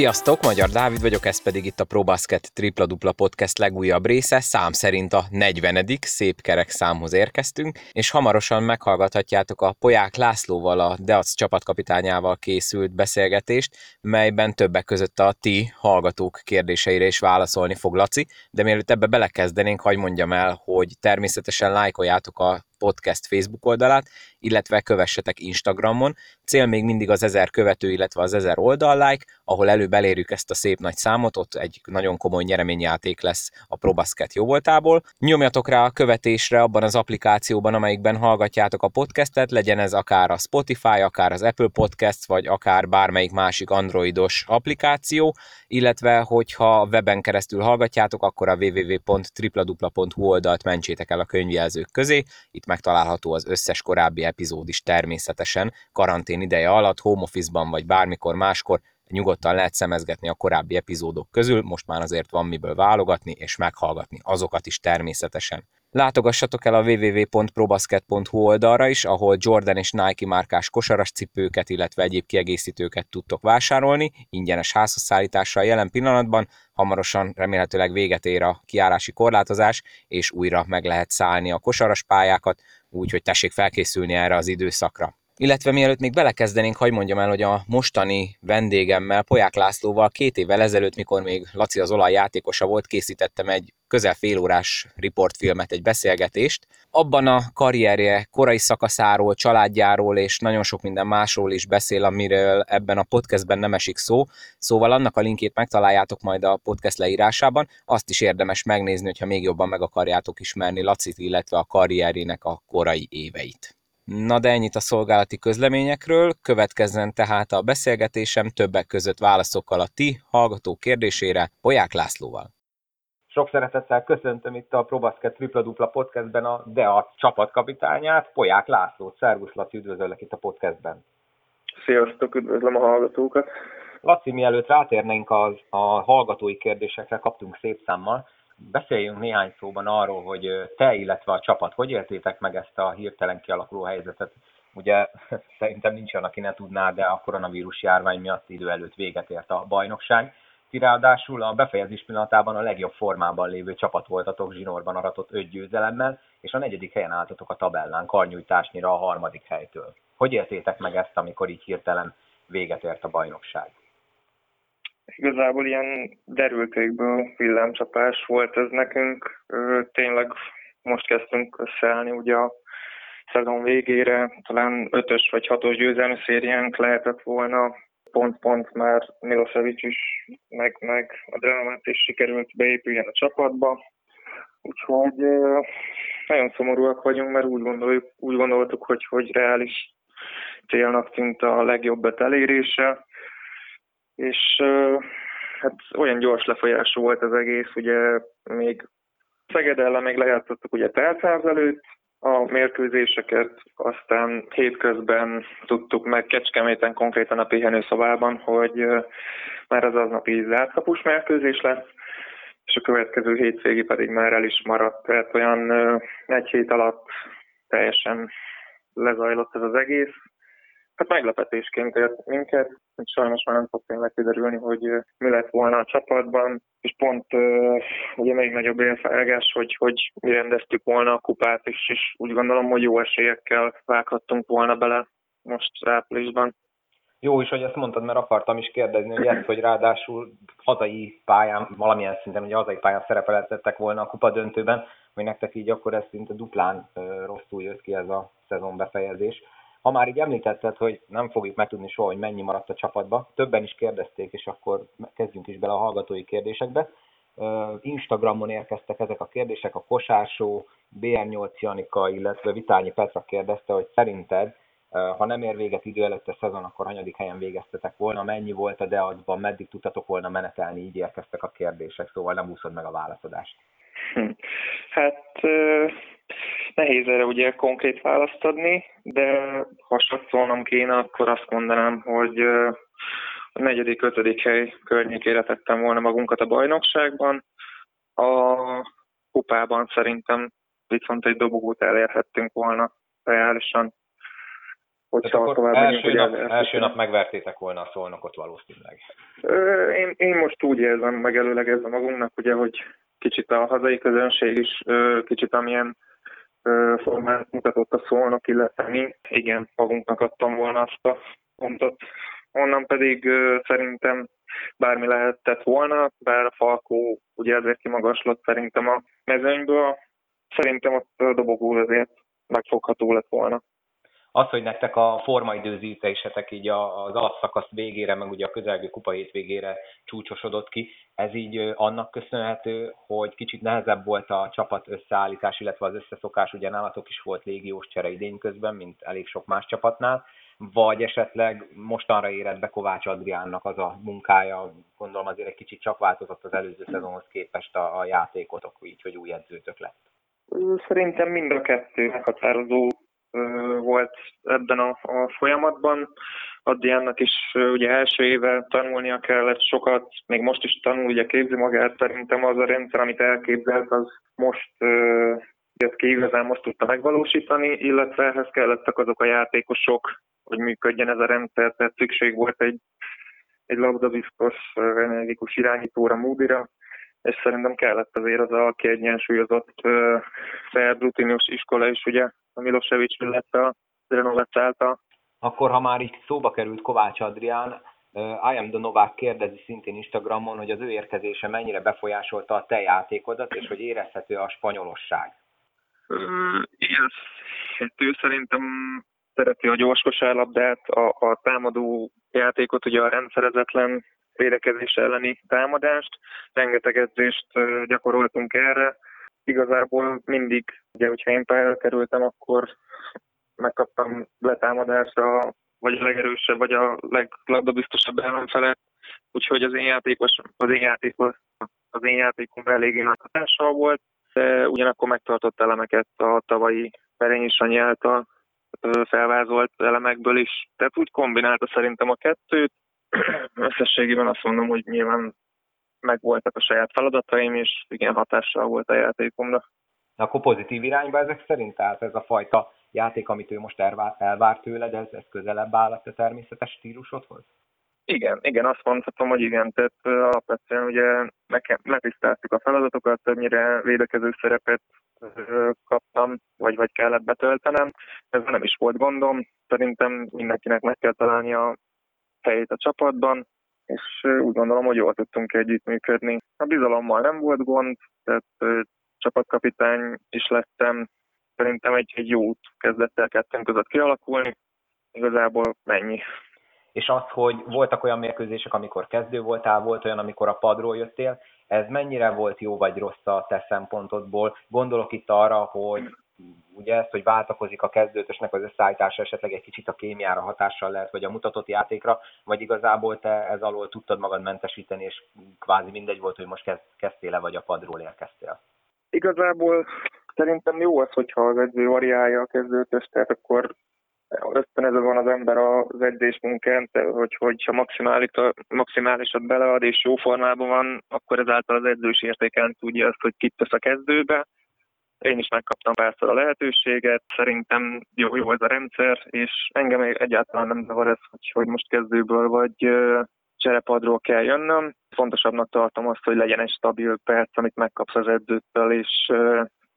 Sziasztok, Magyar Dávid vagyok, ez pedig itt a ProBasket Tripla Dupla Podcast legújabb része, szám szerint a 40. szép kerek számhoz érkeztünk, és hamarosan meghallgathatjátok a Poják Lászlóval, a Deac csapatkapitányával készült beszélgetést, melyben többek között a ti hallgatók kérdéseire is válaszolni fog Laci, de mielőtt ebbe belekezdenénk, hagy mondjam el, hogy természetesen lájkoljátok a podcast Facebook oldalát, illetve kövessetek Instagramon. Cél még mindig az ezer követő, illetve az ezer oldal like, ahol előbb elérjük ezt a szép nagy számot, ott egy nagyon komoly nyereményjáték lesz a ProBasket jóvoltából. Nyomjatok rá a követésre abban az applikációban, amelyikben hallgatjátok a podcastet, legyen ez akár a Spotify, akár az Apple Podcast, vagy akár bármelyik másik androidos applikáció, illetve hogyha weben keresztül hallgatjátok, akkor a www.tripladupla.hu oldalt mentsétek el a könyvjelzők közé. Itt megtalálható az összes korábbi epizód is természetesen, karantén ideje alatt, home office-ban vagy bármikor máskor, nyugodtan lehet szemezgetni a korábbi epizódok közül, most már azért van miből válogatni és meghallgatni azokat is természetesen. Látogassatok el a www.probasket.hu oldalra is, ahol Jordan és Nike márkás kosaras cipőket, illetve egyéb kiegészítőket tudtok vásárolni, ingyenes házhozszállítással jelen pillanatban, hamarosan remélhetőleg véget ér a kiárási korlátozás, és újra meg lehet szállni a kosaras pályákat, úgyhogy tessék felkészülni erre az időszakra. Illetve mielőtt még belekezdenénk, hagyd mondjam el, hogy a mostani vendégemmel, Poják Lászlóval két évvel ezelőtt, mikor még Laci az olaj játékosa volt, készítettem egy közel félórás riportfilmet, egy beszélgetést. Abban a karrierje korai szakaszáról, családjáról és nagyon sok minden másról is beszél, amiről ebben a podcastben nem esik szó. Szóval annak a linkét megtaláljátok majd a podcast leírásában. Azt is érdemes megnézni, hogyha még jobban meg akarjátok ismerni Lacit, illetve a karrierjének a korai éveit. Na de ennyit a szolgálati közleményekről, következzen tehát a beszélgetésem többek között válaszokkal a ti hallgató kérdésére Poják Lászlóval. Sok szeretettel köszöntöm itt a Probaszket Tripla Dupla podcastben a DEA csapatkapitányát, Poják Lászlót. Szervusz Laci, üdvözöllek itt a podcastben. Sziasztok, üdvözlöm a hallgatókat. Laci, mielőtt rátérnénk az, a hallgatói kérdésekre, kaptunk szép számmal, beszéljünk néhány szóban arról, hogy te, illetve a csapat, hogy éltétek meg ezt a hirtelen kialakuló helyzetet. Ugye szerintem nincs olyan, aki ne tudná, de a koronavírus járvány miatt idő előtt véget ért a bajnokság. Ti ráadásul a befejezés pillanatában a legjobb formában lévő csapat voltatok zsinórban aratott öt győzelemmel, és a negyedik helyen álltatok a tabellán, karnyújtásnyira a harmadik helytől. Hogy éltétek meg ezt, amikor így hirtelen véget ért a bajnokság? Igazából ilyen derültékből villámcsapás volt ez nekünk. Tényleg most kezdtünk összeállni ugye a szezon végére, talán ötös vagy hatos győzelmi szériánk lehetett volna, pont-pont már Milosevic is, meg, meg a Dramat is sikerült beépüljen a csapatba. Úgyhogy nagyon szomorúak vagyunk, mert úgy, gondoljuk, úgy gondoltuk, hogy, hogy reális célnak tűnt a legjobb elérése és hát olyan gyors lefolyású volt az egész, ugye még Szeged ellen még lejátszottuk ugye teltház előtt a mérkőzéseket, aztán hétközben tudtuk meg Kecskeméten konkrétan a pihenőszobában, hogy már az aznapi zártkapus mérkőzés lesz, és a következő hétvégi pedig már el is maradt, tehát olyan egy hét alatt teljesen lezajlott ez az egész, hát meglepetésként ért minket, hogy sajnos már nem fog tényleg kiderülni, hogy mi lett volna a csapatban, és pont ugye még nagyobb élfelgás, hogy, hogy mi rendeztük volna a kupát, és, és úgy gondolom, hogy jó esélyekkel vághattunk volna bele most áprilisban. Jó is, hogy ezt mondtad, mert akartam is kérdezni, hogy ezt, hogy ráadásul hazai pályán, valamilyen szinten ugye hazai pályán szerepeltettek volna a kupa döntőben, hogy nektek így akkor ez szinte duplán rosszul jött ki ez a szezon befejezés. Ha már így említetted, hogy nem fogjuk megtudni soha, hogy mennyi maradt a csapatba, többen is kérdezték, és akkor kezdjünk is bele a hallgatói kérdésekbe. Instagramon érkeztek ezek a kérdések, a Kosársó, BR8 Janika, illetve Vitányi Petra kérdezte, hogy szerinted, ha nem ér véget idő előtt a szezon, akkor hanyadik helyen végeztetek volna, mennyi volt a deadban, meddig tudtatok volna menetelni, így érkeztek a kérdések, szóval nem úszod meg a válaszadást. Hm. Hát Nehéz erre ugye konkrét választ adni, de ha satszolnom kéne, akkor azt mondanám, hogy a negyedik, ötödik hely környékére tettem volna magunkat a bajnokságban. A kupában szerintem viszont egy dobogót elérhettünk volna reálisan. Hogyha akkor tovább első, nap, első nap megvertétek volna a szolnokot valószínűleg. Én, én most úgy érzem, megelőlegezve magunknak, ugye, hogy kicsit a hazai közönség is kicsit amilyen formát mutatott a szolnok, illetve mi. Igen, magunknak adtam volna azt a pontot. Onnan pedig szerintem bármi lehetett volna, bár a Falkó ugye ezért kimagaslott szerintem a mezőnyből. Szerintem ott a dobogó azért megfogható lett volna az, hogy nektek a formaidőzítésetek így az alapszakasz végére, meg ugye a közelgő kupa végére csúcsosodott ki, ez így annak köszönhető, hogy kicsit nehezebb volt a csapat összeállítás, illetve az összeszokás, ugye nálatok is volt légiós csere idén közben, mint elég sok más csapatnál, vagy esetleg mostanra érett be Kovács Adriánnak az a munkája, gondolom azért egy kicsit csak változott az előző szezonhoz képest a, a játékotok, így, hogy új edzőtök lett. Szerintem mind a kettő meghatározó volt ebben a, a folyamatban. Addiának is ugye első éve tanulnia kellett sokat, még most is tanul, ugye képzi magát, szerintem az a rendszer, amit elképzelt, az most jött ki, igazán most tudta megvalósítani, illetve ehhez kellettek azok a játékosok, hogy működjen ez a rendszer, tehát szükség volt egy, egy labdabiztos, energikus irányítóra, Moody-ra, és szerintem kellett azért az a kiegyensúlyozott szerb rutinius iskola is, ugye, a Milosevic, illetve a Zrenovec által. Akkor, ha már így szóba került Kovács Adrián, I am the Novák kérdezi szintén Instagramon, hogy az ő érkezése mennyire befolyásolta a te játékodat, és hogy érezhető a spanyolosság. Igen, hát ő szerintem szereti a gyors kosárlabdát, a, a támadó játékot, ugye a rendszerezetlen védekezés elleni támadást. Rengeteg edzést gyakoroltunk erre. Igazából mindig, ugye, hogyha én pályára kerültem, akkor megkaptam letámadásra vagy a legerősebb, vagy a leglabdabiztosabb ellenfelet. Úgyhogy az én játékos, az én játékos, az én játékom eléggé nagy hatással volt, de ugyanakkor megtartott elemeket a tavalyi Perényi Sanyi által felvázolt elemekből is. Tehát úgy kombinálta szerintem a kettőt, összességében azt mondom, hogy nyilván megvoltak a saját feladataim, és igen, hatással volt a játékomra. Akkor pozitív irányba ezek szerint? Tehát ez a fajta játék, amit ő most elvár, elvár tőled, ez, ez közelebb áll a te természetes stílusodhoz? Igen, igen, azt mondhatom, hogy igen. Tehát alapvetően ugye megtisztáztuk a feladatokat, többnyire védekező szerepet kaptam, vagy, vagy kellett betöltenem. Ez nem is volt gondom. Szerintem mindenkinek meg kell találni a helyét a csapatban, és úgy gondolom, hogy jól tudtunk együttműködni. A bizalommal nem volt gond, tehát csapatkapitány is lettem. Szerintem egy, egy jó út kezdett el kettőnk között kialakulni. Igazából mennyi. És az, hogy voltak olyan mérkőzések, amikor kezdő voltál, volt olyan, amikor a padról jöttél, ez mennyire volt jó vagy rossz a te szempontodból? Gondolok itt arra, hogy ugye ezt, hogy váltakozik a kezdőtösnek az összeállítása esetleg egy kicsit a kémiára hatással lehet, vagy a mutatott játékra, vagy igazából te ez alól tudtad magad mentesíteni, és kvázi mindegy volt, hogy most kezdtél-e, vagy a padról érkeztél? Igazából szerintem jó az, hogyha az edző variálja a kezdőtös, tehát akkor ösztönöző van az ember az edzés munkán, hogy, hogyha maximális, maximálisat belead és jó formában van, akkor ezáltal az edzős értéken tudja azt, hogy kit tesz a kezdőbe, én is megkaptam párszor a lehetőséget, szerintem jó, jó ez a rendszer, és engem egyáltalán nem zavar ez, hogy, hogy most kezdőből vagy cserepadról kell jönnöm. Fontosabbnak tartom azt, hogy legyen egy stabil perc, amit megkapsz az edzőtől, és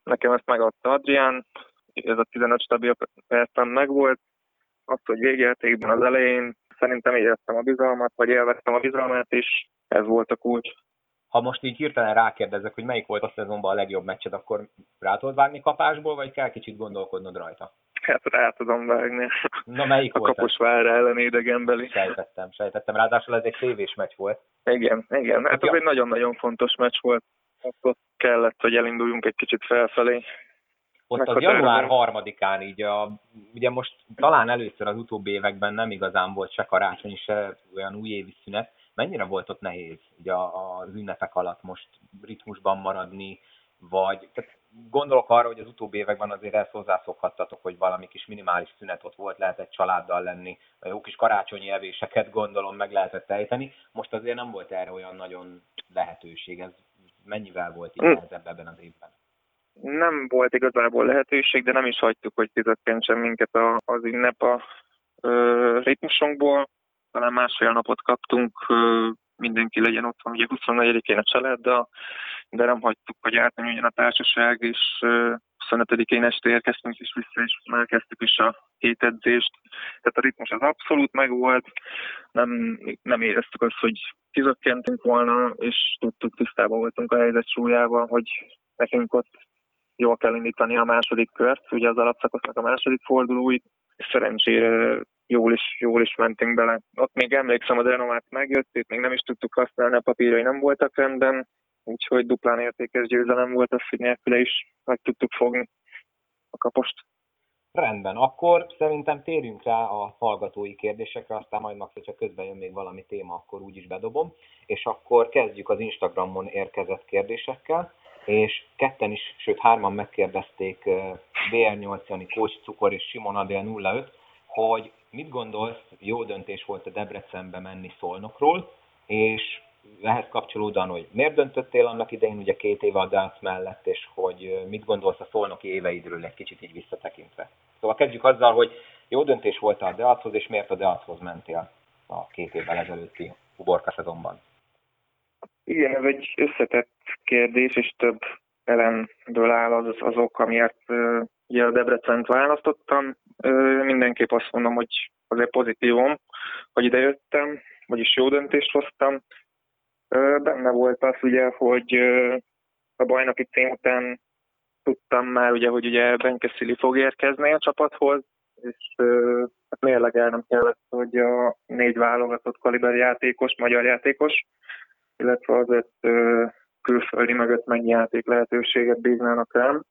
nekem ezt megadta Adrián, ez a 15 stabil percem megvolt. Azt, hogy végjátékban az elején szerintem éreztem a bizalmat, vagy élveztem a bizalmat, és ez volt a kulcs ha most így hirtelen rákérdezek, hogy melyik volt a szezonban a legjobb meccsed, akkor rá tudod vágni kapásból, vagy kell kicsit gondolkodnod rajta? Hát rá tudom vágni. Na melyik a volt Kaposvár ellen idegenbeli. Sejtettem, sejtettem. Ráadásul ez egy tévés meccs volt. Igen, igen. Hát ez egy nagyon-nagyon fontos meccs volt. Akkor kellett, hogy elinduljunk egy kicsit felfelé. Ott az január harmadikán így, a, ugye most talán először az utóbbi években nem igazán volt se karácsony, se olyan újévi szünet, mennyire volt ott nehéz ugye az ünnepek alatt most ritmusban maradni, vagy tehát gondolok arra, hogy az utóbbi években azért ezt hozzászokhattatok, hogy valami kis minimális szünet ott volt, lehetett családdal lenni, jó kis karácsonyi evéseket gondolom meg lehetett ejteni. Most azért nem volt erre olyan nagyon lehetőség. Ez mennyivel volt így hm. ebben az évben? Nem volt igazából lehetőség, de nem is hagytuk, hogy tizedkentsen minket az ünnep a ritmusunkból. Talán másfél napot kaptunk, mindenki legyen otthon, ugye 24-én a család, de nem hagytuk, hogy átmenjen a társaság, és 25-én este érkeztünk is vissza, és már kezdtük is a két edzést. Tehát a ritmus az abszolút megvolt, nem, nem éreztük azt, hogy kizökkentünk volna, és tudtuk, tisztában voltunk a helyzet súlyával, hogy nekünk ott jól kell indítani a második kört, ugye az alapszakasznak a második fordulóit, és szerencsére jól is, jól is mentünk bele. Ott még emlékszem, a renomát megjött, itt még nem is tudtuk használni, a papírai nem voltak rendben, úgyhogy duplán értékes győzelem volt az, hogy nélküle is meg tudtuk fogni a kapost. Rendben, akkor szerintem térjünk rá a hallgatói kérdésekre, aztán majd max, hogyha közben jön még valami téma, akkor úgyis bedobom, és akkor kezdjük az Instagramon érkezett kérdésekkel, és ketten is, sőt hárman megkérdezték BR8 Jani, Kócs Cukor és Simon Adél 05, hogy mit gondolsz, jó döntés volt a Debrecenbe menni Szolnokról, és ehhez kapcsolódóan, hogy miért döntöttél annak idején ugye két éve a Dánc mellett, és hogy mit gondolsz a szolnoki éveidről egy kicsit így visszatekintve. Szóval kezdjük azzal, hogy jó döntés volt a Deachoz, és miért a Deachoz mentél a két évvel ezelőtti uborka szezonban? Igen, ez egy összetett kérdés, és több elemből áll az, az ok, amiért ugye a Debrecent választottam. Mindenképp azt mondom, hogy azért pozitívum, hogy idejöttem, vagyis jó döntést hoztam. Benne volt az ugye, hogy a bajnoki cím után tudtam már ugye, hogy ugye Benkeszili fog érkezni a csapathoz, és hát mérlegelnem kellett, hogy a négy válogatott kaliber játékos, magyar játékos, illetve az öt külföldi mögött mennyi játék lehetőséget bíznának rám.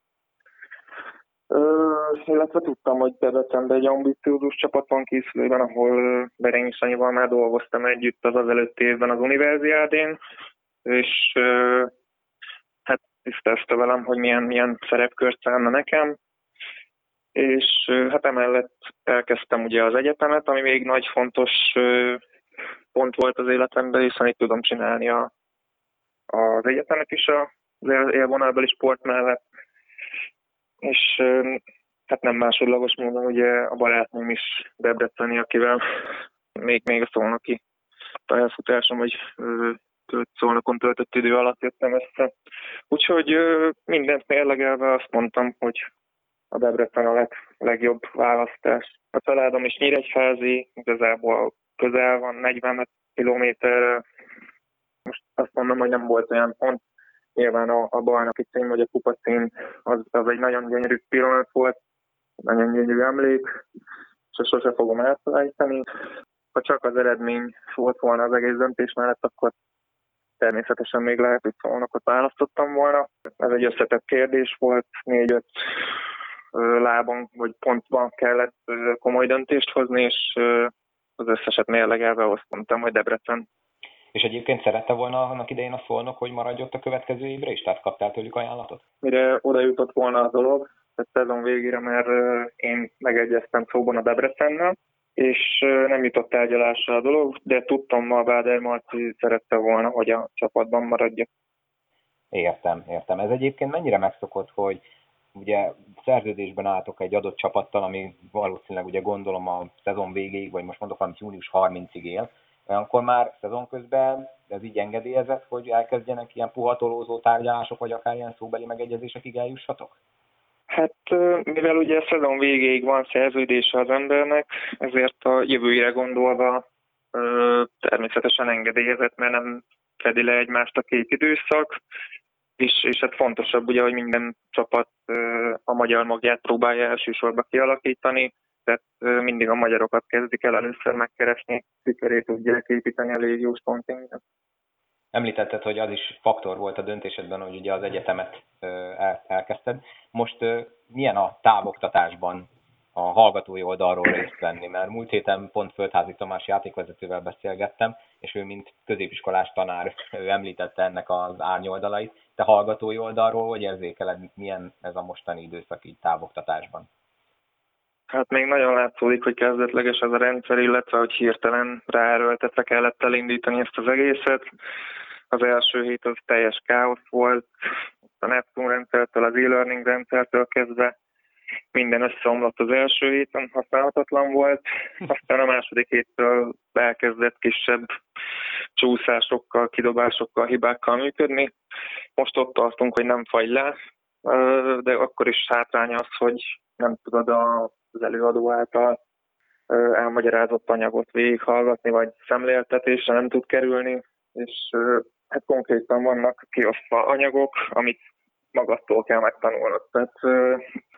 Illetve tudtam, hogy Debrecenben egy ambiciózus csapat van készülőben, ahol Berény Sanyival már dolgoztam együtt az az évben az Univerziádén, és uh, hát tisztázta velem, hogy milyen, milyen szerepkört szánna nekem, és hát emellett elkezdtem ugye az egyetemet, ami még nagy fontos pont volt az életemben, hiszen itt tudom csinálni a, az egyetemet is az élvonalbeli sport mellett, és hát nem másodlagos módon ugye a barátnőm is Debreceni, akivel még, még a szolnoki pályafutásom, vagy szolnokon töltött idő alatt jöttem össze. Úgyhogy mindent mérlegelve azt mondtam, hogy a Debrecen a leg, legjobb választás. A családom is nyíregyházi, igazából közel van, 40 kilométerre. Most azt mondom, hogy nem volt olyan pont, Nyilván a, a bajnoki cím vagy a kupa cím az, az egy nagyon gyönyörű pillanat volt, nagyon gyönyörű emlék, és sose fogom elfelejteni. Ha csak az eredmény volt volna az egész döntés mellett, akkor természetesen még lehet, hogy szolnokot választottam volna. Ez egy összetett kérdés volt, négy-öt lábon vagy pontban kellett komoly döntést hozni, és az összeset mérlegelve azt mondtam, hogy Debrecen és egyébként szerette volna annak idején a szolnok, hogy maradj ott a következő évre is? Tehát kaptál tőlük ajánlatot? Mire oda jutott volna a dolog, a szezon végére, mert én megegyeztem szóban a Debrecennel, és nem jutott tárgyalásra a dolog, de tudtam ma a Báder Marci szerette volna, hogy a csapatban maradjak. Értem, értem. Ez egyébként mennyire megszokott, hogy ugye szerződésben álltok egy adott csapattal, ami valószínűleg ugye gondolom a szezon végéig, vagy most mondok, hogy június 30-ig él, Olyankor már szezon közben ez így engedélyezett, hogy elkezdjenek ilyen puhatolózó tárgyalások, vagy akár ilyen szóbeli megegyezésekig eljussatok? Hát mivel ugye a szezon végéig van szerződése az embernek, ezért a jövőre gondolva természetesen engedélyezett, mert nem fedi le egymást a két időszak, és, és hát fontosabb ugye, hogy minden csapat a magyar magját próbálja elsősorban kialakítani, tehát mindig a magyarokat kezdik el először megkeresni, sikerét tudják építeni a légiós pontinkat. Említetted, hogy az is faktor volt a döntésedben, hogy ugye az egyetemet elkezdted. Most milyen a távoktatásban a hallgatói oldalról részt venni, mert múlt héten pont Földházi Tamás játékvezetővel beszélgettem, és ő, mint középiskolás tanár, ő említette ennek az árnyoldalait. Te hallgatói oldalról hogy érzékeled, milyen ez a mostani időszak így távoktatásban? Hát még nagyon látszódik, hogy kezdetleges ez a rendszer, illetve hogy hirtelen ráerőltetve kellett elindítani ezt az egészet. Az első hét az teljes káosz volt, a Neptune rendszertől, az e-learning rendszertől kezdve minden összeomlott az első héten, használhatatlan volt, aztán a második héttől elkezdett kisebb csúszásokkal, kidobásokkal, hibákkal működni. Most ott tartunk, hogy nem fagy le, de akkor is hátránya az, hogy nem tudod az előadó által elmagyarázott anyagot végighallgatni, vagy szemléltetésre nem tud kerülni, és hát konkrétan vannak kiosztva anyagok, amit magadtól kell megtanulnod. Tehát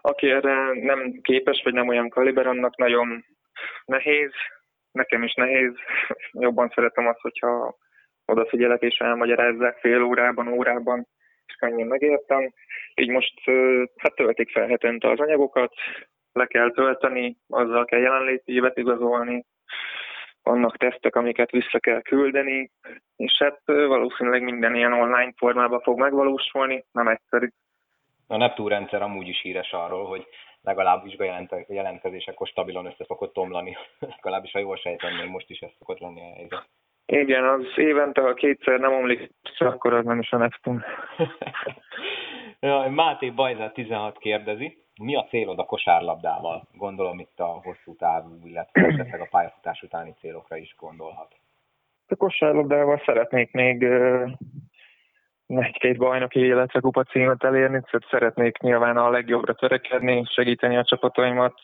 aki erre nem képes, vagy nem olyan kaliber, annak nagyon nehéz, nekem is nehéz. Jobban szeretem azt, hogyha odafigyelek és elmagyarázzák fél órában, órában, és könnyen megértem. Így most hát töltik fel hetente az anyagokat, le kell tölteni, azzal kell jelenléti évet igazolni, vannak tesztek, amiket vissza kell küldeni, és hát valószínűleg minden ilyen online formában fog megvalósulni, nem egyszerű. A Neptun rendszer amúgy is híres arról, hogy legalább vizsga jelentkezésekor stabilan össze szokott tomlani. legalábbis ha jól sejtem, most is ez szokott lenni a helyzet. Igen, az évente, ha kétszer nem omlik, akkor az nem is a Neptun. Máté Bajza 16 kérdezi, mi a célod a kosárlabdával? Gondolom itt a hosszú távú, illetve esetleg a pályafutás utáni célokra is gondolhat. A kosárlabdával szeretnék még egy-két bajnoki, illetve kupa címet elérni, tehát szeretnék nyilván a legjobbra törekedni, segíteni a csapataimat,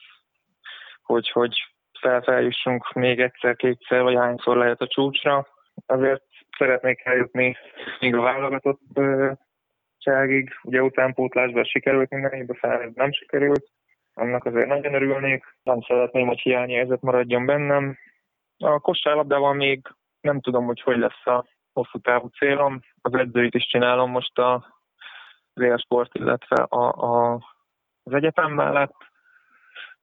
hogy, hogy felfeljussunk még egyszer, kétszer, vagy hányszor lehet a csúcsra. Azért szeretnék eljutni még a válogatott ságig. Ugye utánpótlásban sikerült minden évben, felnőtt nem sikerült. Annak azért nagyon örülnék. Nem szeretném, hogy hiányérzet maradjon bennem. A kosárlabdával még nem tudom, hogy hogy lesz a hosszú távú célom. Az edzőit is csinálom most a sport, illetve a, a, az egyetem mellett.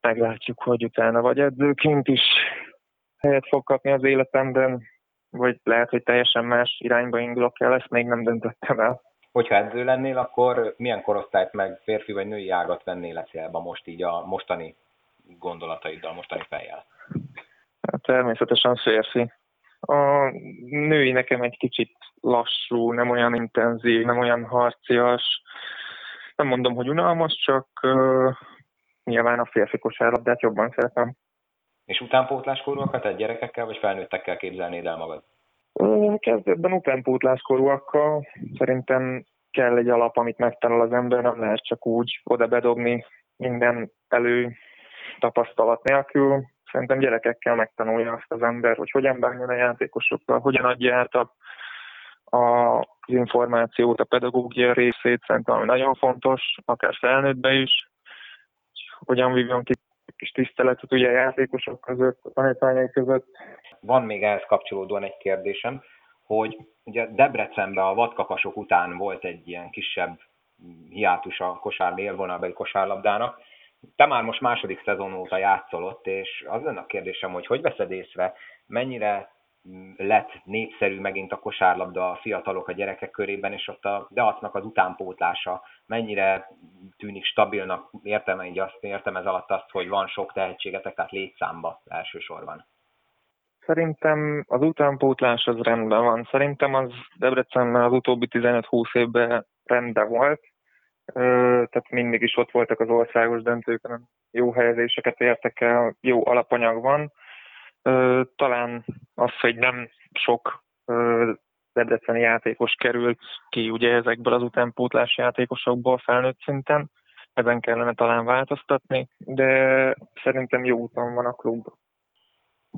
Meglátjuk, hogy utána vagy edzőként is helyet fog kapni az életemben, vagy lehet, hogy teljesen más irányba indulok el, ezt még nem döntöttem el hogyha edző lennél, akkor milyen korosztályt meg férfi vagy női ágat vennél célba most így a mostani gondolataiddal, mostani fejjel? Hát természetesen férfi. A női nekem egy kicsit lassú, nem olyan intenzív, nem olyan harcias. Nem mondom, hogy unalmas, csak uh, nyilván a férfi kosárlabdát jobban szeretem. És utánpótláskorúakat egy gyerekekkel vagy felnőttekkel képzelnéd el magad? Kezdetben utánpótláskorúakkal szerintem kell egy alap, amit megtanul az ember, nem lehet csak úgy oda bedobni minden elő tapasztalat nélkül. Szerintem gyerekekkel megtanulja azt az ember, hogy hogyan bánjon a játékosokkal, hogyan adja át a, a, az információt, a pedagógia részét, szerintem ami nagyon fontos, akár felnőttbe is, hogyan vívjon ki kis tiszteletet ugye a játékosok között, a tanítványai között. Van még ehhez kapcsolódóan egy kérdésem, hogy ugye Debrecenben a vadkapasok után volt egy ilyen kisebb hiátus a kosár élvonalbeli kosárlabdának. Te már most második szezon óta játszol ott, és az lenne a kérdésem, hogy hogy veszed észre, mennyire lett népszerű megint a kosárlabda a fiatalok, a gyerekek körében, és ott a Deacnak az utánpótlása mennyire tűnik stabilnak, értem, így azt, értem ez alatt azt, hogy van sok tehetségetek, tehát létszámba elsősorban. Szerintem az utánpótlás az rendben van. Szerintem az Debrecenben az utóbbi 15-20 évben rendben volt. Tehát mindig is ott voltak az országos döntőkön, jó helyezéseket értek el, jó alapanyag van talán az, hogy nem sok debreceni játékos került ki ugye ezekből az utánpótlás játékosokból felnőtt szinten, ezen kellene talán változtatni, de szerintem jó úton van a klub.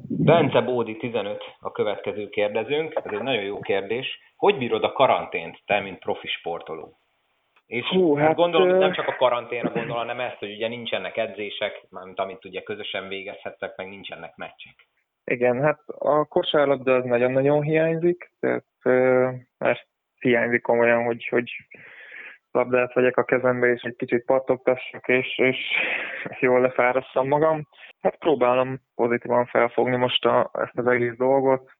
Bence Bódi 15 a következő kérdezőnk, ez egy nagyon jó kérdés. Hogy bírod a karantént, te, mint profi sportoló? És Hú, hát, hát gondolom, nem csak a karanténra gondol, hanem ezt, hogy ugye nincsenek edzések, mint amit ugye közösen végezhettek, meg nincsenek meccsek. Igen, hát a kosárlabda az nagyon-nagyon hiányzik, tehát ezt hiányzik komolyan, hogy, hogy labdát vegyek a kezembe, és egy kicsit pattogtassak, és, és jól lefárasszam magam. Hát próbálom pozitívan felfogni most a, ezt az egész dolgot.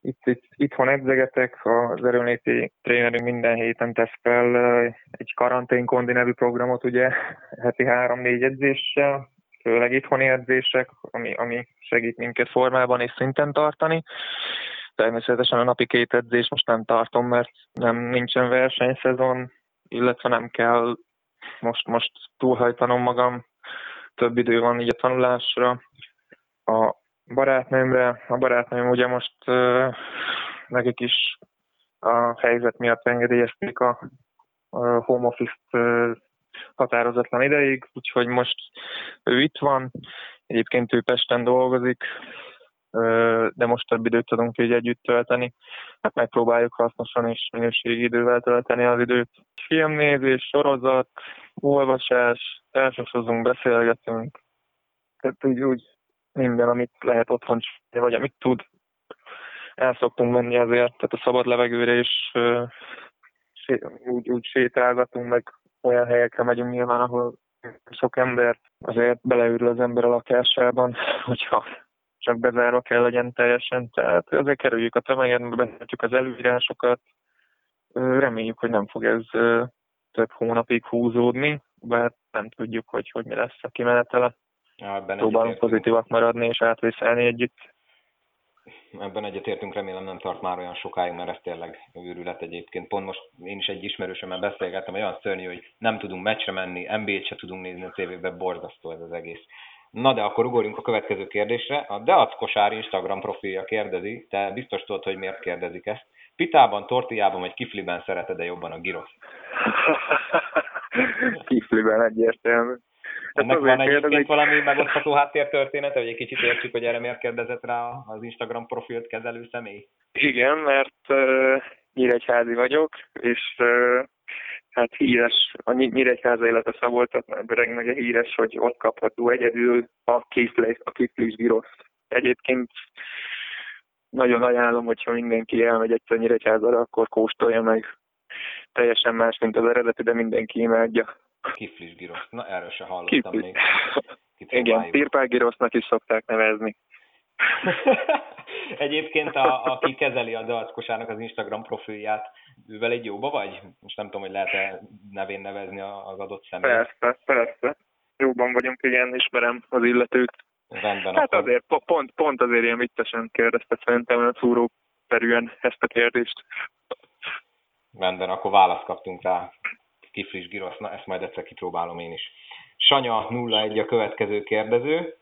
Itt, itt, itthon edzegetek, az erőnéti trénerünk minden héten tesz fel egy karanténkondi nevű programot, ugye heti három-négy edzéssel, főleg itthoni edzések, ami, ami segít minket formában és szinten tartani. Természetesen a napi két edzés most nem tartom, mert nem nincsen versenyszezon, illetve nem kell most, most túlhajtanom magam több idő van így a tanulásra. A barátnőmre, a barátnőm ugye most uh, nekik is a helyzet miatt engedélyezték a, a home office-t uh, határozatlan ideig, úgyhogy most ő itt van, egyébként ő Pesten dolgozik, de most több időt tudunk így együtt tölteni. Hát megpróbáljuk hasznosan és minőségi idővel tölteni az időt. Filmnézés, sorozat, olvasás, elsősorban beszélgetünk. Tehát úgy, úgy minden, amit lehet otthon vagy amit tud. El szoktunk menni azért, tehát a szabad levegőre is úgy, úgy sétálgatunk, meg olyan helyekre megyünk nyilván, ahol sok ember azért beleürül az ember a lakásában, hogyha csak bezárva kell legyen teljesen, tehát azért kerüljük a tömeget, betartjuk az előírásokat, reméljük, hogy nem fog ez több hónapig húzódni, bár nem tudjuk, hogy, hogy mi lesz a kimenetele. Ja, Próbálunk pozitívak maradni és átvészelni együtt. Ebben egyetértünk, remélem nem tart már olyan sokáig, mert ez tényleg őrület egyébként. Pont most én is egy ismerősömmel beszélgettem, olyan szörnyű, hogy nem tudunk meccsre menni, NBA-t se tudunk nézni a tévében, borzasztó ez az egész. Na de akkor ugorjunk a következő kérdésre. A Deac Kosár Instagram profilja kérdezi, te biztos tudod, hogy miért kérdezik ezt. Pitában, tortillában vagy kifliben szereted-e jobban a girosz? kifliben egyértelmű. Ennek van egyébként valami megosztható háttértörténete, hogy egy kicsit értsük, hogy erre miért kérdezett rá az Instagram profilt kezelő személy? Igen, mert uh, nyíregyházi vagyok, és uh, hát híres, a Nyíregyháza élete Szabolcsat, Bereg meg híres, hogy ott kapható egyedül a kiflis, a kiflis girosz. Egyébként nagyon ajánlom, hogyha mindenki elmegy egyszer Nyíregyházára, akkor kóstolja meg. Teljesen más, mint az eredeti, de mindenki imádja. Kiflis girosz. Na, erről se hallottam Kiflis. még. Igen, pirpágirosznak is szokták nevezni. Egyébként, a, aki kezeli a Dalckosának az Instagram profilját, ővel egy jóba vagy? Most nem tudom, hogy lehet-e nevén nevezni az adott személyt. Persze, persze. Jóban vagyunk, igen, ismerem az illetőt. Rendben, hát akkor... azért, pont, pont azért ilyen viccesen kérdezte szerintem a szúró perűen ezt a kérdést. Rendben, akkor választ kaptunk rá. Kiflis girosz, na ezt majd egyszer kipróbálom én is. Sanya 01 a következő kérdező.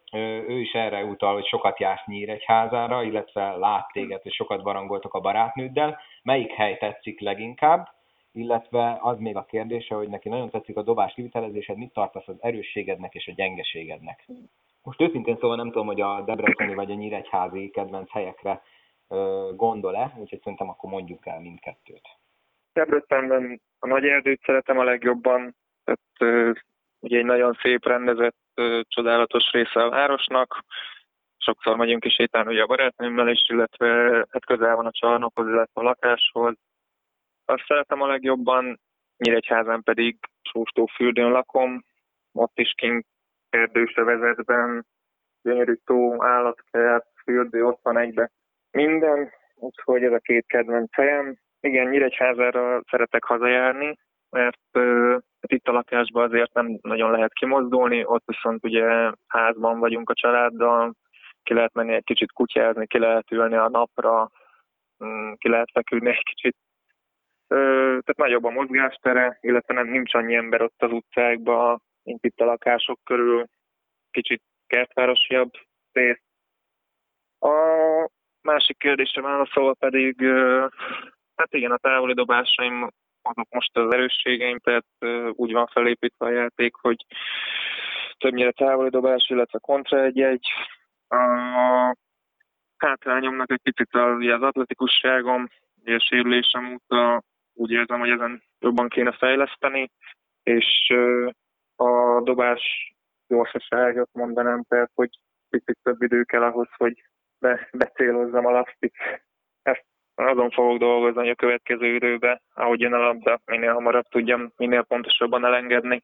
Ő is erre utal, hogy sokat jársz Nyíregyházára, illetve lát téged, hogy sokat barangoltok a barátnőddel. Melyik hely tetszik leginkább? Illetve az még a kérdése, hogy neki nagyon tetszik a dobás kivitelezésed, mit tartasz az erősségednek és a gyengeségednek? Most őszintén szóval nem tudom, hogy a Debreceni vagy a Nyíregyházi kedvenc helyekre gondol-e, úgyhogy szerintem akkor mondjuk el mindkettőt. Debrecenben a nagy erdőt szeretem a legjobban, tehát ugye egy nagyon szép rendezett, csodálatos része a városnak. Sokszor megyünk is sétálni ugye a barátnőmmel is, illetve hát közel van a csarnokhoz, illetve a lakáshoz. Azt szeretem a legjobban, Nyíregyházán pedig Sóstófürdőn lakom, ott is kint erdősövezetben, gyönyörű tó, állatkert, fürdő, ott van egybe minden, úgyhogy ez a két kedvenc helyem. Igen, Nyíregyházára szeretek hazajárni, mert hát itt a lakásban azért nem nagyon lehet kimozdulni, ott viszont ugye házban vagyunk a családdal, ki lehet menni egy kicsit kutyázni, ki lehet ülni a napra, mm, ki lehet feküdni egy kicsit. Tehát nagyobb a mozgástere, illetve nem nincs annyi ember ott az utcákban, mint itt a lakások körül, kicsit kertvárosiabb rész. A másik kérdésre válaszolva pedig, hát igen, a távoli dobásaim azok most az erősségeim, tehát úgy van felépítve a játék, hogy többnyire távoli dobás, illetve kontra egy-egy. A hátrányomnak egy picit az, az atletikusságom, a sérülésem óta úgy érzem, hogy ezen jobban kéne fejleszteni, és a dobás gyorsaságot mondanám, tehát hogy picit több idő kell ahhoz, hogy be, becélozzam a lasztit. Azon fogok dolgozni, hogy a következő időben, ahogy jön a labda, minél hamarabb tudjam, minél pontosabban elengedni.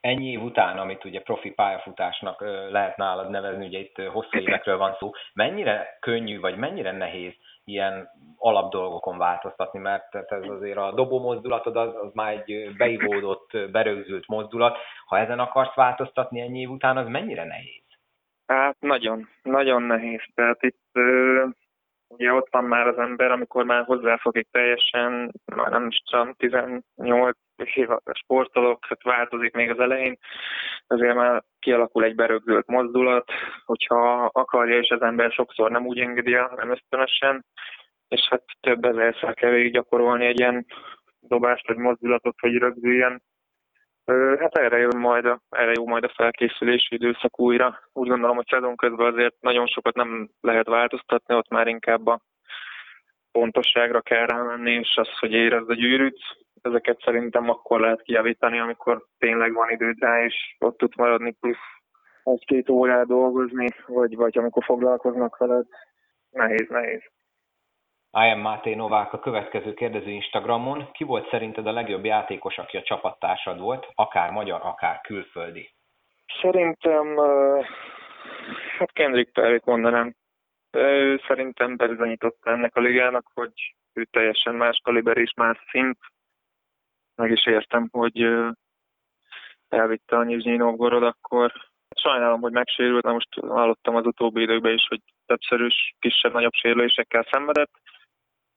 Ennyi év után, amit ugye profi pályafutásnak lehet nálad nevezni, ugye itt hosszú évekről van szó, mennyire könnyű, vagy mennyire nehéz ilyen alapdolgokon változtatni, mert ez azért a dobó mozdulatod az, az már egy beivódott, berögzült mozdulat. Ha ezen akarsz változtatni ennyi év után, az mennyire nehéz? Hát nagyon, nagyon nehéz. Tehát itt ugye ott van már az ember, amikor már hozzáfogik teljesen, már nem is tudom, 18 sportolok, hát változik még az elején, azért már kialakul egy berögzült mozdulat, hogyha akarja, és az ember sokszor nem úgy engedi nem ösztönösen, és hát több ezerszer kell gyakorolni egy ilyen dobást, vagy mozdulatot, hogy rögzüljen. Hát erre, jön majd erre jó majd a felkészülési időszak újra. Úgy gondolom, hogy szezon közben azért nagyon sokat nem lehet változtatni, ott már inkább a pontosságra kell rámenni, és az, hogy érezd a gyűrűt, ezeket szerintem akkor lehet kijavítani, amikor tényleg van időd rá, és ott tud maradni plusz egy-két órát dolgozni, vagy, vagy amikor foglalkoznak veled. Nehéz, nehéz. I am Máté Novák a következő kérdező Instagramon. Ki volt szerinted a legjobb játékos, aki a csapattársad volt, akár magyar, akár külföldi? Szerintem, hát Kendrick Perry-t mondanám. Ő szerintem bizonyította ennek a ligának, hogy ő teljesen más kaliber és más szint. Meg is értem, hogy elvitte a Nizsnyi Novgorod, akkor sajnálom, hogy megsérült, na most hallottam az utóbbi időkben is, hogy többszörös kisebb-nagyobb sérülésekkel szenvedett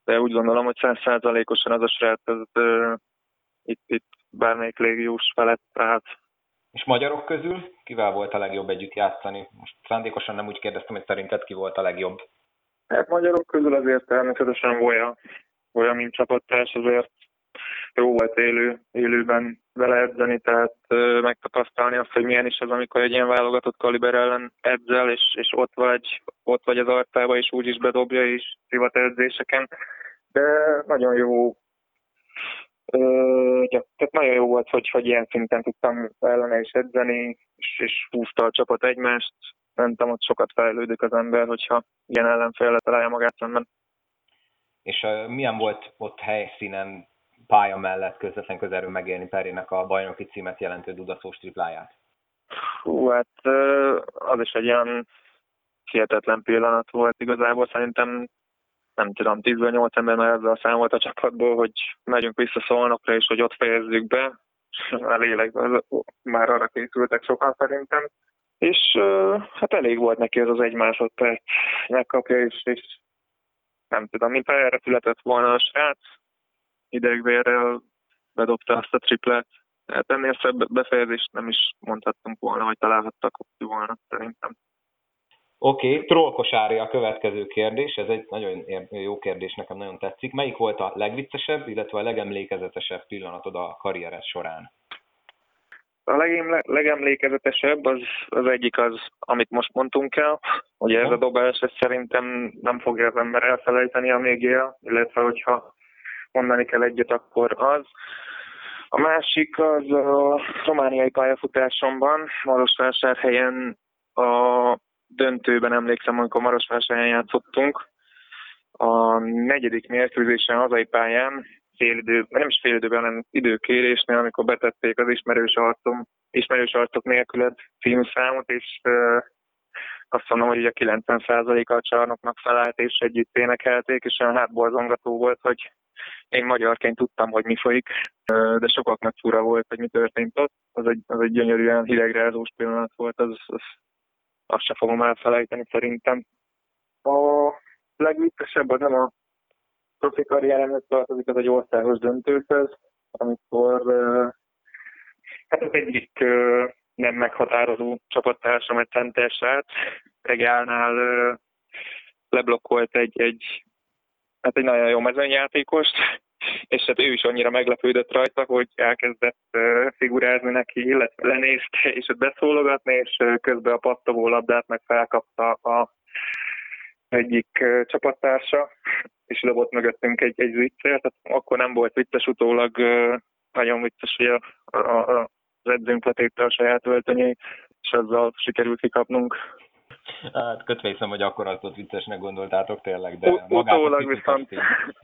de úgy gondolom, hogy százszázalékosan az a srác, az uh, itt, itt bármelyik légiós felett állt. És magyarok közül kivel volt a legjobb együtt játszani? Most szándékosan nem úgy kérdeztem, hogy szerinted ki volt a legjobb. Hát magyarok közül azért természetesen Volya, Volya mint csapattárs azért jó volt élő, élőben vele edzeni, tehát megtapasztalni azt, hogy milyen is az, amikor egy ilyen válogatott kaliber ellen edzel, és, és ott vagy, ott vagy az arcába, és úgy is bedobja, és szivat edzéseken. De nagyon jó Ö, tehát nagyon jó volt, hogy, hogy ilyen szinten tudtam ellene is edzeni, és, és húzta a csapat egymást. Mentem, ott sokat fejlődik az ember, hogyha ilyen ellenféle találja magát szemben. És uh, milyen volt ott helyszínen pálya mellett közvetlen közelről megélni Perének a bajnoki címet jelentő dudaszós tripláját? Hú, hát az is egy olyan hihetetlen pillanat volt igazából. Szerintem nem tudom, 18 ember már ezzel számolt a csapatból, hogy megyünk vissza Szolnokra, és hogy ott fejezzük be. Már lélek, már arra készültek sokan szerintem. És hát elég volt neki ez az egy másodperc megkapja, és, és nem tudom, mint erre született volna a srác, idegvérrel bedobta azt a triplet. Hát ennél szebb befejezést nem is mondhattunk volna, vagy találhattak volna, szerintem. Oké, okay, Trollkosári a következő kérdés, ez egy nagyon jó kérdés, nekem nagyon tetszik. Melyik volt a legviccesebb, illetve a legemlékezetesebb pillanatod a karriered során? A legemlékezetesebb az, az egyik az, amit most mondtunk el, hogy ez a dobás, ez szerintem nem fogja az ember elfelejteni, amíg él, illetve hogyha mondani kell egyet, akkor az. A másik az a romániai pályafutásomban, Marosvásárhelyen a döntőben emlékszem, amikor Marosvásárhelyen játszottunk. A negyedik mérkőzésen hazai pályán, félidő, nem is félidőben, hanem időkérésnél, amikor betették az ismerős arcom, ismerős arcok nélkület címszámot, és azt mondom, hogy ugye 90%-a a csarnoknak felállt, és együtt énekelték, és olyan hátborzongató volt, hogy én magyarként tudtam, hogy mi folyik, de sokaknak fura volt, hogy mi történt ott. Az egy, az egy gyönyörűen hidegrázós pillanat volt, az, az, azt se fogom elfelejteni szerintem. A legvittesebb az nem a profi karrieremhez tartozik, az egy országos döntőhöz, amikor hát az egyik nem meghatározó csapattársam, egy centersát, Regálnál leblokkolt egy, egy hát egy nagyon jó mezőnyjátékost, és hát ő is annyira meglepődött rajta, hogy elkezdett figurázni neki, illetve lenézte, és ott beszólogatni, és közben a pattogó labdát meg felkapta a egyik csapattársa, és dobott mögöttünk egy, egy viccet, tehát akkor nem volt vicces, utólag nagyon vicces, hogy a, a, a, az edzőnk letépte a saját öltönyét, és azzal sikerült kikapnunk. Hát kötve hogy akkor azt ott viccesnek gondoltátok tényleg, de U- utólag viszont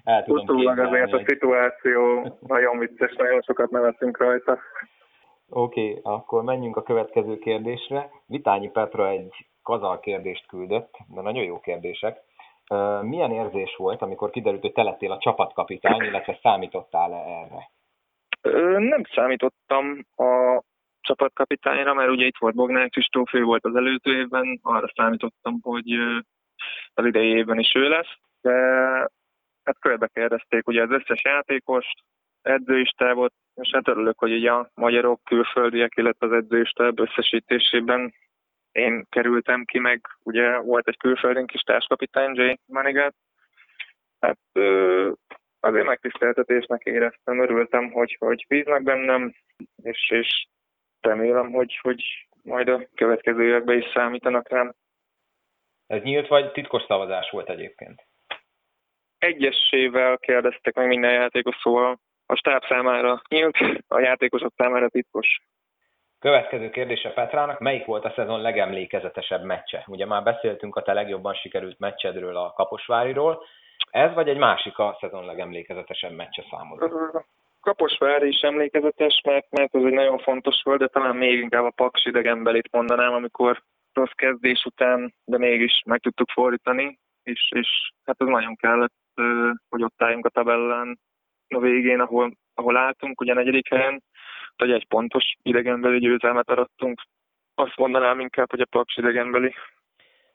el tudom utólag azért a szituáció nagyon vicces, nagyon sokat nevetünk rajta. Oké, okay, akkor menjünk a következő kérdésre. Vitányi Petra egy kazal kérdést küldött, de nagyon jó kérdések. Milyen érzés volt, amikor kiderült, hogy te lettél a csapatkapitány, illetve számítottál-e erre? Nem számítottam a csapatkapitányra, mert ugye itt volt Bognár Kristóf, ő volt az előző évben, arra számítottam, hogy az idei évben is ő lesz. de hát körbe kérdezték ugye az összes játékost, edzőistávot, és hát örülök, hogy így a magyarok, külföldiek, illetve az edzőistáb összesítésében én kerültem ki, meg ugye volt egy külföldünk is társkapitány, Jay Manigat. Hát azért megtiszteltetésnek éreztem, örültem, hogy, hogy bíznak bennem, és, és remélem, hogy, hogy majd a következő években is számítanak rám. Ez nyílt vagy titkos szavazás volt egyébként? Egyesével kérdeztek meg minden játékos, szóval a stáb számára nyílt, a játékosok számára titkos. Következő kérdése Petrának, melyik volt a szezon legemlékezetesebb meccse? Ugye már beszéltünk a te legjobban sikerült meccsedről a Kaposváriról. Ez vagy egy másik a szezon legemlékezetesebb meccse számodra? Kaposvári is emlékezetes, mert, mert ez egy nagyon fontos volt, de talán még inkább a Paks idegenbelit mondanám, amikor rossz kezdés után, de mégis meg tudtuk fordítani, és, és hát ez nagyon kellett, hogy ott álljunk a tabellán a végén, ahol, ahol álltunk, ugye negyedik helyen, hogy egy pontos idegenbeli győzelmet arattunk. Azt mondanám inkább, hogy a Paks idegenbeli.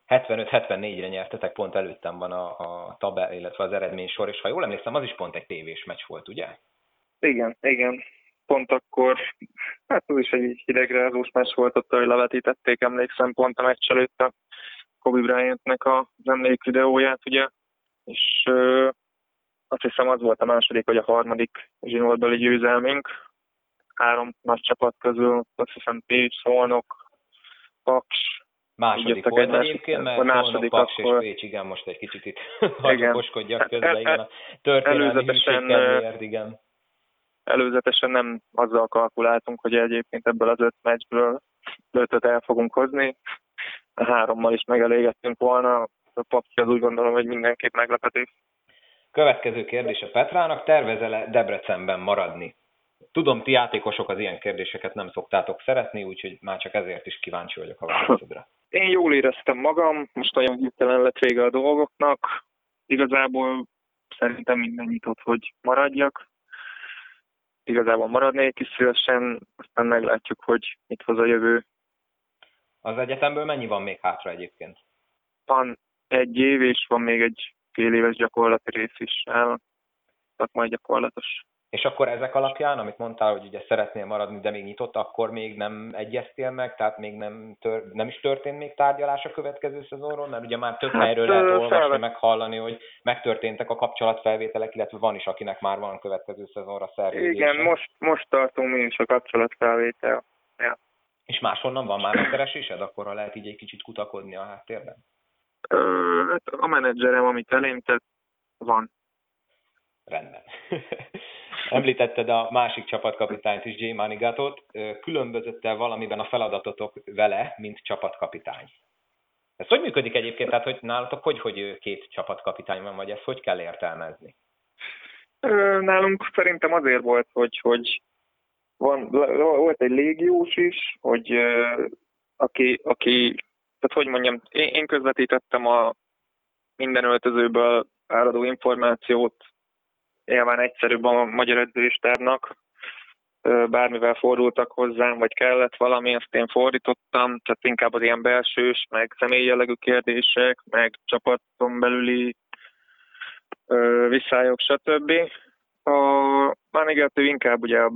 75-74-re nyertetek, pont előttem van a, a tabel, illetve az eredmény sor, és ha jól emlékszem, az is pont egy tévés meccs volt, ugye? Igen, igen. Pont akkor, hát az is egy hidegrázós meccs volt, ott, hogy levetítették, emlékszem, pont a meccs előtt a Kobe Bryantnek az emlékvideóját, ugye, és ö, azt hiszem az volt a második vagy a harmadik zsinórbeli győzelmünk. Három nagy csapat közül, azt hiszem Pécs, Szolnok, Paks, Második volt egyébként, mert a második Paks akkor... és Pécs, igen, most egy kicsit itt okoskodjak közben, igen, a történelmi hűség igen előzetesen nem azzal kalkuláltunk, hogy egyébként ebből az öt meccsből ötöt el fogunk hozni. A hárommal is megelégettünk volna. A papki az úgy gondolom, hogy mindenképp meglepetés. Következő kérdés a Petrának. Tervezel-e Debrecenben maradni? Tudom, ti játékosok az ilyen kérdéseket nem szoktátok szeretni, úgyhogy már csak ezért is kíváncsi vagyok a válaszodra. Én jól éreztem magam, most nagyon hirtelen lett vége a dolgoknak. Igazából szerintem minden nyitott, hogy maradjak igazából maradnék is szívesen, aztán meglátjuk, hogy mit hoz a jövő. Az egyetemből mennyi van még hátra egyébként? Van egy év, és van még egy fél éves gyakorlati rész is el, szakmai gyakorlatos. És akkor ezek alapján, amit mondtál, hogy ugye szeretnél maradni, de még nyitott, akkor még nem egyeztél meg, tehát még nem, tör, nem is történt még tárgyalás a következő szezonról, mert ugye már több hát, helyről lehet olvasni, felvet... meg hallani, hogy megtörténtek a kapcsolatfelvételek, illetve van is, akinek már van következő szezonra szerződése. Igen, most, most tartunk mi is a kapcsolatfelvétel. Ja. És máshonnan van már megkeresésed, akkor lehet így egy kicsit kutakodni a háttérben? Ö, hát a menedzserem, amit elém tett, van. Rendben. Említetted a másik csapatkapitányt is, J. Manigatot. Különbözött-e valamiben a feladatotok vele, mint csapatkapitány? Ez hogy működik egyébként? Tehát, hogy nálatok hogy, hogy két csapatkapitány van, vagy ezt hogy kell értelmezni? Nálunk szerintem azért volt, hogy, hogy van, volt egy légiós is, hogy aki, aki tehát hogy mondjam, én, én közvetítettem a minden öltözőből áradó információt nyilván egyszerűbb a magyar edzőistárnak, bármivel fordultak hozzám, vagy kellett valami, azt én fordítottam, tehát inkább az ilyen belsős, meg személyjellegű kérdések, meg csapaton belüli visszályok, stb. A Manigatő inkább ugye a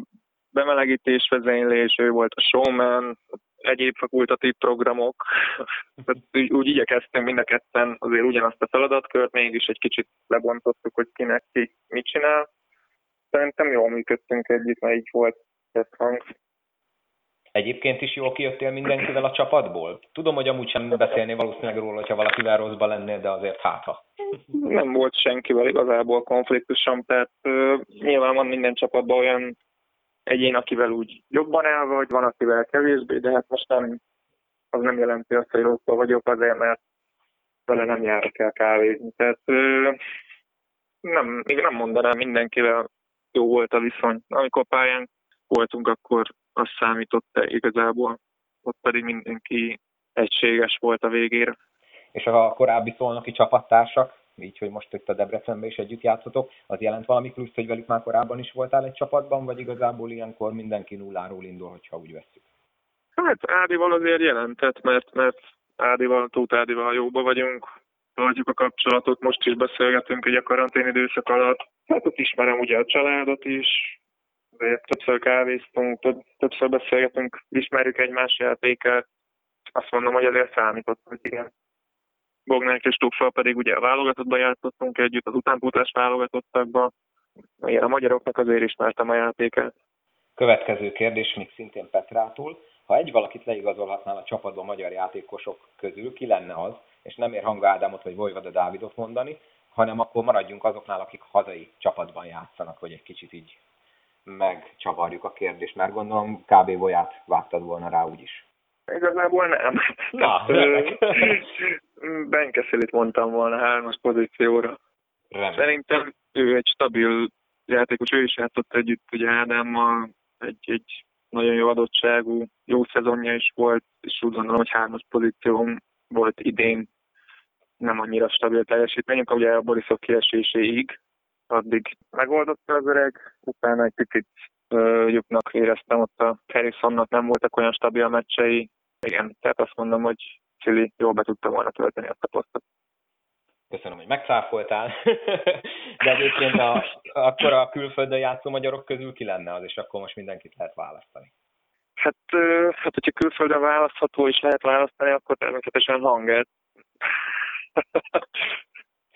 bemelegítés vezénylés, ő volt a showman, egyéb fakultatív programok. úgy, úgy igyekeztünk mind a ketten azért ugyanazt a feladatkört, mégis egy kicsit lebontottuk, hogy kinek ki mit csinál. Szerintem jól működtünk együtt, mert így volt ez hang. Egyébként is jól kijöttél mindenkivel a csapatból? Tudom, hogy amúgy sem beszélni valószínűleg róla, hogyha valakivel rosszban lennél, de azért hátha. Nem volt senkivel igazából konfliktusom, tehát uh, nyilván van minden csapatban olyan egyén, akivel úgy jobban el vagy, van, akivel kevésbé, de hát most nem, az nem jelenti azt, hogy rosszul vagyok azért, mert vele nem járok el kávézni. Tehát nem, még nem mondanám mindenkivel jó volt a viszony. Amikor pályán voltunk, akkor az számított igazából. Ott pedig mindenki egységes volt a végére. És a korábbi szolnoki csapattársak, így, hogy most itt a Debrecenben is együtt játszotok, az jelent valami plusz, hogy velük már korábban is voltál egy csapatban, vagy igazából ilyenkor mindenki nulláról indul, hogyha úgy veszük? Hát Ádival azért jelentett, mert, mert Ádival, Tóth Ádival jóba vagyunk, tartjuk a kapcsolatot, most is beszélgetünk ugye a karantén időszak alatt. Hát ott ismerem ugye a családot is, de többször kávéztunk, több, többször beszélgetünk, ismerjük egymás játékát. Azt mondom, hogy azért számított, hogy igen. Bognák és Tufal pedig ugye a válogatottban játszottunk együtt, az utánpótlás válogatottakban. Igen, a magyaroknak azért ismertem a játékát. Következő kérdés még szintén Petrától. Ha egy valakit leigazolhatnál a csapatban magyar játékosok közül, ki lenne az, és nem ér Hanga Ádámot vagy Vojvada Dávidot mondani, hanem akkor maradjunk azoknál, akik hazai csapatban játszanak, hogy egy kicsit így megcsavarjuk a kérdést, mert gondolom kb. Voját vágtad volna rá úgyis. Igazából nem. Na, Benkeszelit mondtam volna hármas pozícióra. Remény. Szerintem ő egy stabil játékos, ő is játszott együtt ugye Ádámmal, egy, egy nagyon jó adottságú, jó szezonja is volt, és úgy gondolom, hogy hármas pozíció volt idén nem annyira stabil teljesítményünk, ugye a Borisov kieséséig, addig megoldotta az öreg, utána egy picit lyuknak éreztem, ott a Harrisonnak nem voltak olyan stabil meccsei. Igen, tehát azt mondom, hogy Cili jól be tudta volna tölteni azt a posztot. Köszönöm, hogy megcáfoltál. De egyébként a, akkor a külföldön játszó magyarok közül ki lenne az, és akkor most mindenkit lehet választani. Hát, hát hogyha külföldön választható is lehet választani, akkor természetesen hanget.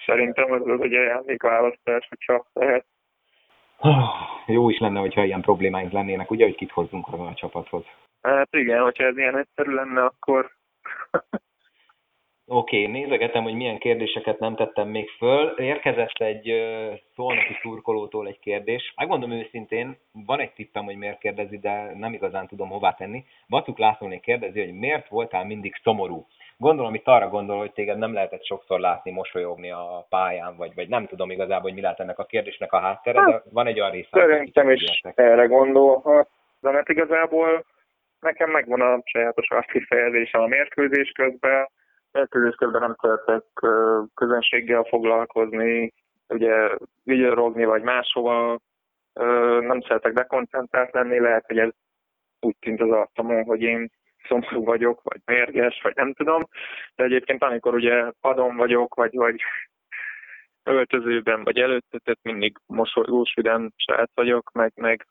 Szerintem az az egy választás, hogyha lehet. Jó is lenne, hogyha ilyen problémáink lennének, ugye, hogy kit hozzunk a csapathoz. Hát igen, hogyha ez ilyen egyszerű lenne, akkor Oké, okay, nézegetem, hogy milyen kérdéseket nem tettem még föl. Érkezett egy uh, szolnoki szurkolótól egy kérdés. Megmondom őszintén, van egy tippem, hogy miért kérdezi, de nem igazán tudom hová tenni. Bacuk Lászlónék kérdezi, hogy miért voltál mindig szomorú. Gondolom, itt arra gondol, hogy téged nem lehetett sokszor látni, mosolyogni a pályán, vagy, vagy nem tudom igazából, hogy mi lehet ennek a kérdésnek a háttere, de van egy olyan része. Szerintem is értek. erre gondolhat, de mert igazából nekem megvan a sajátos azt kifejezésem a mérkőzés közben, mérkőzés közben nem szeretek közönséggel foglalkozni, ugye vigyorogni vagy máshova, nem szeretek dekoncentrált lenni, lehet, hogy ez úgy tűnt az arcomon, hogy én szomorú vagyok, vagy mérges, vagy nem tudom, de egyébként amikor ugye padon vagyok, vagy, vagy öltözőben, vagy előtte, tehát mindig mosolygós, vidám srác vagyok, meg, meg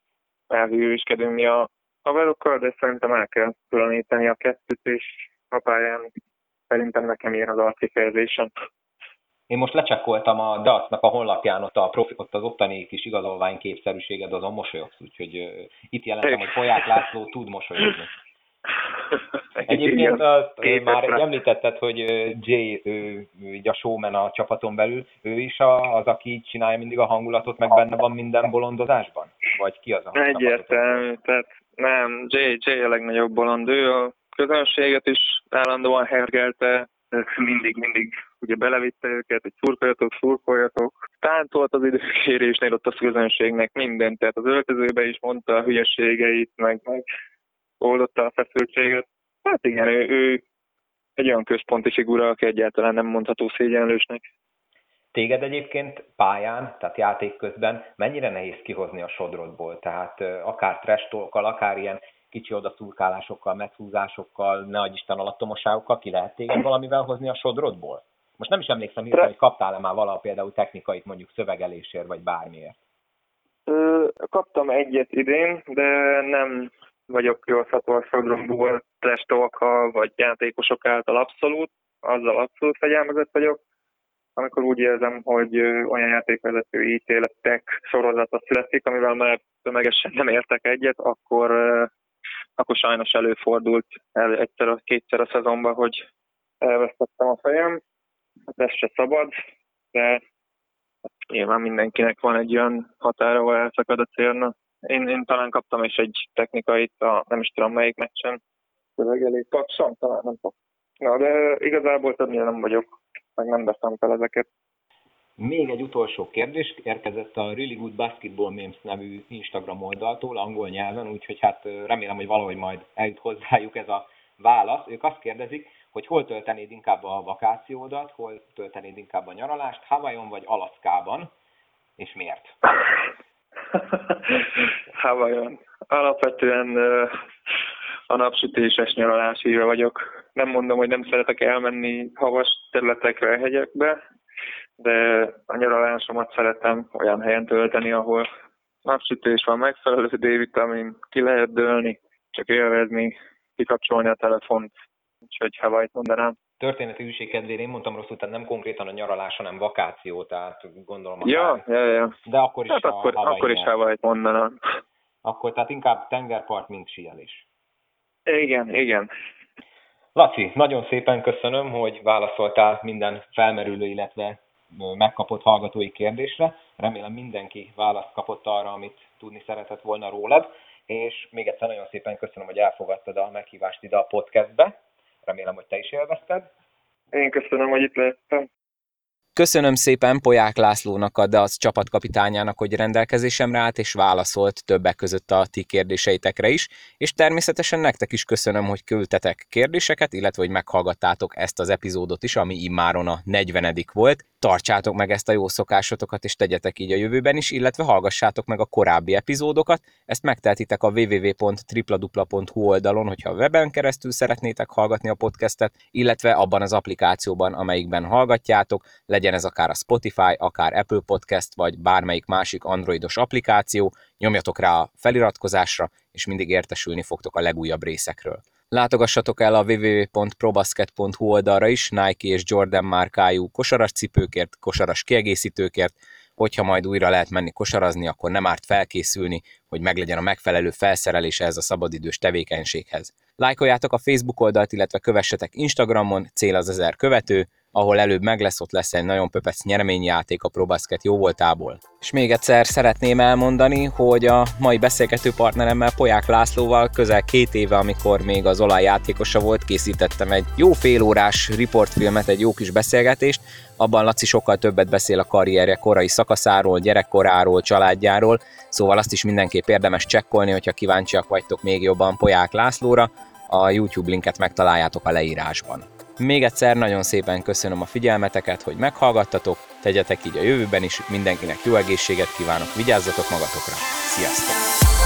elhűskedünk mi a haverokkal, de szerintem el kell különíteni a kettőt, és a pályán szerintem nekem ilyen az arckifejezésem. Én most lecsekkoltam a DAC-nak a honlapján ott, a profi, ott az ottani kis igazolvány képszerűséged, azon mosolyogsz, úgyhogy itt jelentem, hogy Folyák László tud mosolyogni. Egyébként azt már említetted, hogy Jay, ő, ő a showman a csapaton belül, ő is az, aki csinálja mindig a hangulatot, meg benne van minden bolondozásban? Vagy ki az a Egyértelmű, tehát nem, Jay, Jay a legnagyobb bolond, ő a közönséget is állandóan hergelte, mindig, mindig ugye belevitte őket, hogy szurkoljatok, szurkoljatok. Táncolt az időkérésnél ott a közönségnek mindent, tehát az öltözőbe is mondta a hülyeségeit, meg, meg oldotta a feszültséget. Hát igen, ő, ő egy olyan központi figura, aki egyáltalán nem mondható szégyenlősnek. Téged egyébként pályán, tehát játék közben mennyire nehéz kihozni a sodrodból? Tehát akár trestolkkal, akár ilyen kicsi odaszurkálásokkal, meghúzásokkal, ne adj Isten alattomoságokkal ki lehet téged valamivel hozni a sodrodból? Most nem is emlékszem, hirtelen, hogy kaptál-e már valaha például technikait mondjuk szövegelésért, vagy bármiért? Ö, kaptam egyet idén, de nem vagyok kihozható a sodromból testolkkal, vagy játékosok által abszolút, azzal abszolút fegyelmezett vagyok. Amikor úgy érzem, hogy olyan játékvezető ítéletek sorozata születik, amivel már tömegesen nem értek egyet, akkor akkor sajnos előfordult el egyszer, kétszer a szezonban, hogy elvesztettem a fejem. Hát ez se szabad, de nyilván mindenkinek van egy olyan határa, ahol elszakad a célna. Én, én talán kaptam is egy technikait, a, nem is tudom melyik meccsen, szövegelés kapszom, talán nem tudom. Na, de igazából többnyire nem vagyok, meg nem veszem fel ezeket. Még egy utolsó kérdés érkezett a Really Good Basketball Memes nevű Instagram oldaltól, angol nyelven, úgyhogy hát remélem, hogy valahogy majd eljut hozzájuk ez a válasz. Ők azt kérdezik, hogy hol töltenéd inkább a vakációdat, hol töltenéd inkább a nyaralást, Hawaiion vagy Alaszkában, és miért? Hawaiion. Alapvetően a napsütéses nyaralás vagyok. nem mondom, hogy nem szeretek elmenni havas területekre, hegyekbe, de a nyaralásomat szeretem olyan helyen tölteni, ahol napsütés van, megfelelő D-vitamin, ki lehet dőlni, csak élvezni, kikapcsolni a telefont, úgyhogy Hawaii mondanám. Történeti üség kedvére én mondtam rosszul, tehát nem konkrétan a nyaralás, hanem vakáció, tehát gondolom Ja, ja, ja. De akkor is hát akkor, akkor is Hawaii mondanám. Akkor tehát inkább tengerpart, mint síelés. Igen, igen. Laci, nagyon szépen köszönöm, hogy válaszoltál minden felmerülő, illetve megkapott hallgatói kérdésre. Remélem mindenki választ kapott arra, amit tudni szeretett volna rólad, és még egyszer nagyon szépen köszönöm, hogy elfogadtad a meghívást ide a podcastbe. Remélem, hogy te is élvezted. Én köszönöm, hogy itt lettem. Köszönöm szépen Poják Lászlónak, a DAC csapatkapitányának, hogy rendelkezésemre állt és válaszolt többek között a ti kérdéseitekre is, és természetesen nektek is köszönöm, hogy küldtetek kérdéseket, illetve hogy meghallgattátok ezt az epizódot is, ami immáron a 40 volt. Tartsátok meg ezt a jó szokásotokat, és tegyetek így a jövőben is, illetve hallgassátok meg a korábbi epizódokat. Ezt megtehetitek a www.tripladupla.hu oldalon, hogyha a weben keresztül szeretnétek hallgatni a podcastet, illetve abban az applikációban, amelyikben hallgatjátok, legyen ez akár a Spotify, akár Apple Podcast, vagy bármelyik másik androidos applikáció, nyomjatok rá a feliratkozásra, és mindig értesülni fogtok a legújabb részekről. Látogassatok el a www.probasket.hu oldalra is Nike és Jordan márkájú kosaras cipőkért, kosaras kiegészítőkért, hogyha majd újra lehet menni kosarazni, akkor nem árt felkészülni, hogy meglegyen a megfelelő felszerelés ehhez a szabadidős tevékenységhez. Lájkoljátok a Facebook oldalt, illetve kövessetek Instagramon, cél az ezer követő, ahol előbb meg lesz, ott lesz egy nagyon pöpec nyereményjáték a ProBasket jó voltából. És még egyszer szeretném elmondani, hogy a mai beszélgető partneremmel Poják Lászlóval közel két éve, amikor még az olajjátékosa volt, készítettem egy jó félórás riportfilmet, egy jó kis beszélgetést, abban Laci sokkal többet beszél a karrierje korai szakaszáról, gyerekkoráról, családjáról, szóval azt is mindenképp érdemes csekkolni, hogyha kíváncsiak vagytok még jobban Poják Lászlóra, a YouTube linket megtaláljátok a leírásban. Még egyszer nagyon szépen köszönöm a figyelmeteket, hogy meghallgattatok, tegyetek így a jövőben is, mindenkinek jó egészséget kívánok, vigyázzatok magatokra, sziasztok!